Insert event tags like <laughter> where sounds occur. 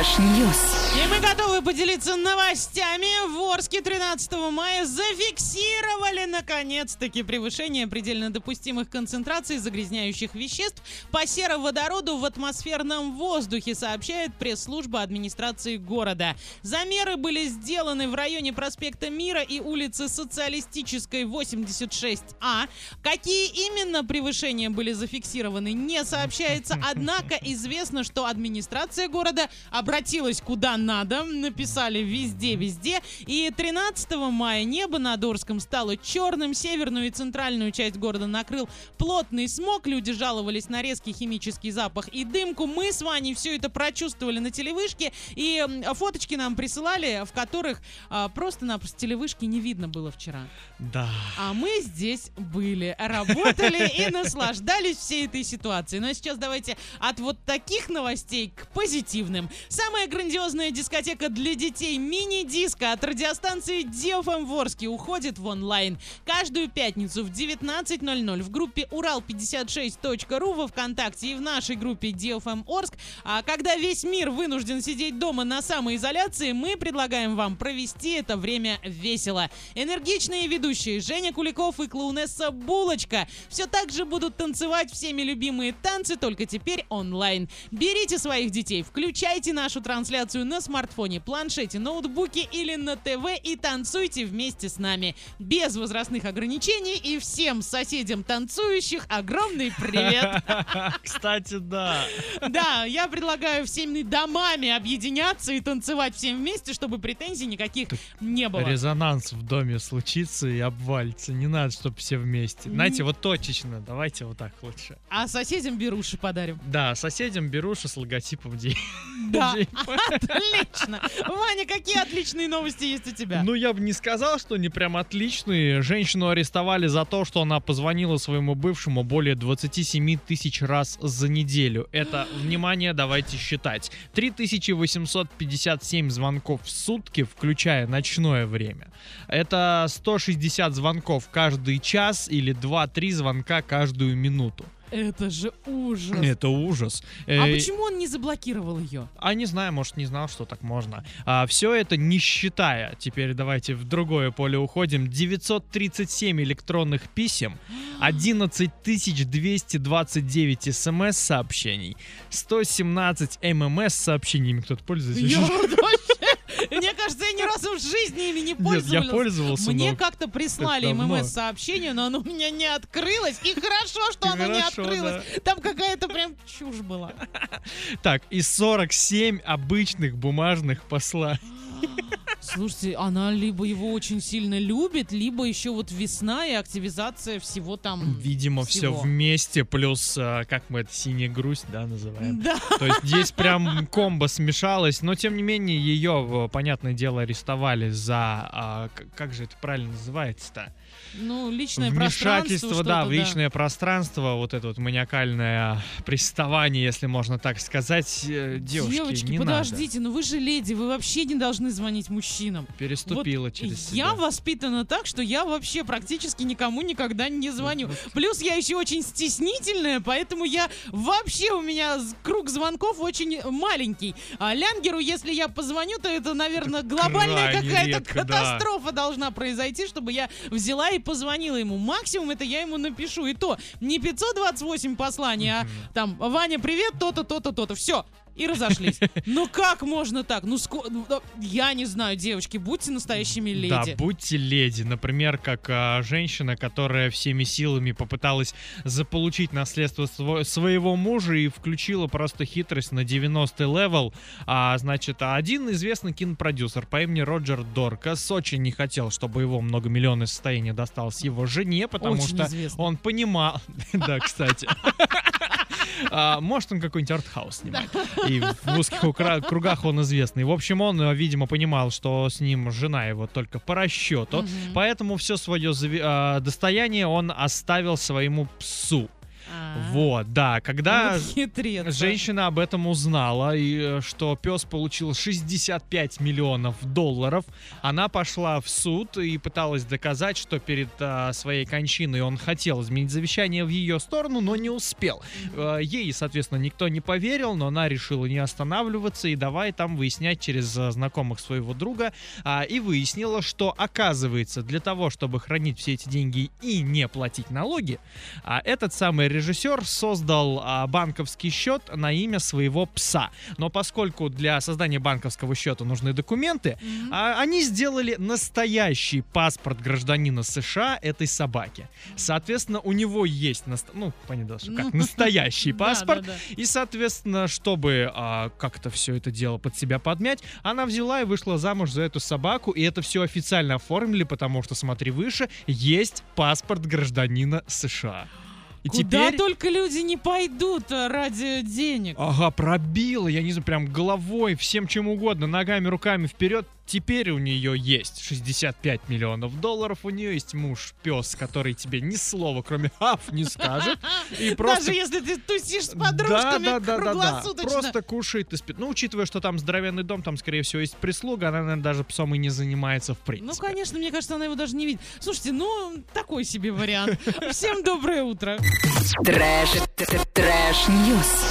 Fresh News. И мы готовы поделиться новостями. В Орске 13 мая зафиксировали наконец-таки превышение предельно допустимых концентраций загрязняющих веществ по сероводороду в атмосферном воздухе, сообщает пресс-служба администрации города. Замеры были сделаны в районе проспекта Мира и улицы Социалистической 86А. Какие именно превышения были зафиксированы, не сообщается, однако известно, что администрация города обратилась куда надо, написали везде-везде, и 13 мая небо над Орском стало черным, северную и центральную часть города накрыл плотный смог, люди жаловались на резкий химический запах и дымку, мы с Ваней все это прочувствовали на телевышке, и фоточки нам присылали, в которых а, просто-напросто телевышки не видно было вчера. Да. А мы здесь были, работали и наслаждались всей этой ситуацией. Ну а сейчас давайте от вот таких новостей к позитивным. Самая грандиозная дискотека для детей мини-диско от радиостанции Диофм в Орске уходит в онлайн. Каждую пятницу в 19.00 в группе Урал56.ру во Вконтакте и в нашей группе Диофм Орск. А когда весь мир вынужден сидеть дома на самоизоляции, мы предлагаем вам провести это время весело. Энергичные ведущие Женя Куликов и клоунесса Булочка все так же будут танцевать всеми любимые танцы, только теперь онлайн. Берите своих детей, включайте нашу трансляцию на смартфоне, планшете, ноутбуке или на ТВ и танцуйте вместе с нами. Без возрастных ограничений и всем соседям танцующих огромный привет! <laughs> Кстати, да. Да, я предлагаю всеми домами объединяться и танцевать всем вместе, чтобы претензий никаких не было. Резонанс в доме случится и обвалится. Не надо, чтобы все вместе. Знаете, вот точечно. Давайте вот так лучше. А соседям беруши подарим. Да, соседям беруши с логотипом Ди. Да, Ди. <laughs> отлично. Ваня, какие отличные новости есть у тебя? Ну, я бы не сказал, что они прям отличные. Женщину арестовали за то, что она позвонила своему бывшему более 27 тысяч раз за неделю. Это, <gasps> внимание, давайте считать. 3857 звонков в сутки, включая ночное время. Это 160 звонков каждый час или 2-3 звонка каждую минуту. Это же ужас. Это ужас. А Э, почему он не заблокировал ее? А не знаю, может, не знал, что так можно. А, все это не считая, теперь давайте в другое поле уходим, 937 электронных писем, 11 229 смс-сообщений, 117 ММС-сообщениями. Кто-то пользуется? Я <laughs> разу в жизни ими не Нет, пользовалась. я пользовался, Мне как-то прислали. ММС-сообщение, но оно у меня не открылось. И хорошо, что оно не открылось. Там какая-то прям чушь была. Так, и 47 обычных бумажных посланий. Слушайте, она либо его очень сильно любит, либо еще вот весна и активизация всего там. Видимо, все всего. вместе, плюс, а, как мы это, синяя грусть, да, называем. Да. То есть здесь прям комбо смешалось, но тем не менее ее, понятное дело, арестовали за, а, как же это правильно называется-то? Ну, личное пространство. Вмешательство, да, в личное пространство, вот это вот маниакальное приставание, если можно так сказать. Э, Девушки, Девочки, не подождите, ну вы же леди, вы вообще не должны звонить мужчинам. Надо. Переступила Вот через Я себя. воспитана так, что я вообще практически никому никогда не звоню. Плюс я еще очень стеснительная, поэтому я вообще у меня круг звонков очень маленький. А Лянгеру, если я позвоню, то это, наверное, глобальная какая-то редко, да. катастрофа должна произойти, чтобы я взяла и позвонила ему. Максимум это я ему напишу. И то не 528 посланий, а там Ваня, привет, то-то, то-то, то-то. Все. И разошлись. Ну как можно так? Ну, ско- ну, да, я не знаю, девочки, будьте настоящими Да, леди. будьте леди. Например, как а, женщина, которая всеми силами попыталась заполучить наследство сво- своего мужа и включила просто хитрость на 90 level. А, значит, один известный кинопродюсер по имени Роджер Доркас очень не хотел, чтобы его многомиллионное состояние досталось его жене, потому Очень что известный. он понимал... <laughs> Да, кстати. А, Может, он какой-нибудь артхаус снимает. И в узких кругах он известный. В общем, он, э, видимо, понимал, что с ним жена его только по расчету. Поэтому все свое а, достояние он оставил своему псу. А, Вот, да, когда хитрец, женщина об этом узнала, и э, что пес получил 65 миллионов долларов, она пошла в суд и пыталась доказать, что перед а, своей кончиной он хотел изменить завещание в ее сторону, но не успел. Э, Ей, соответственно, никто не поверил, но она решила не останавливаться и давай там выяснять через а, знакомых своего друга. А, И выяснила, что оказывается, для того, чтобы хранить все эти деньги и не платить налоги, а, этот самый режиссер создал а, банковский счет на имя своего пса. Но поскольку для создания банковского счета нужны документы, а, они сделали настоящий паспорт гражданина США этой собаки. Соответственно, у него есть, наст- ну, понятно, что как Ну, <laughs> настоящий Да, паспорт. да, да. И, соответственно, чтобы а, как-то все это дело под себя подмять, она взяла и вышла замуж за эту собаку, и это все официально оформили, потому что, смотри выше, есть паспорт гражданина США. И Куда теперь... только люди не пойдут а, ради денег. Ага, пробила, я не знаю, прям головой, всем чем угодно, ногами, руками вперед. Теперь у нее есть 65 миллионов долларов, у нее есть муж, пес, который тебе ни слова, кроме аф, не скажет. И просто Даже если ты тусишь с подружками да, да, да, да, да. круглосуточно. Просто кушает и спит. Ну, учитывая, что там здоровенный дом, там, скорее всего, есть прислуга, она, наверное, даже псом и не занимается в принципе. Ну, конечно, мне кажется, она его даже не видит. Слушайте, ну, такой себе вариант. <laughs> Всем доброе утро. Fresh, fresh, news.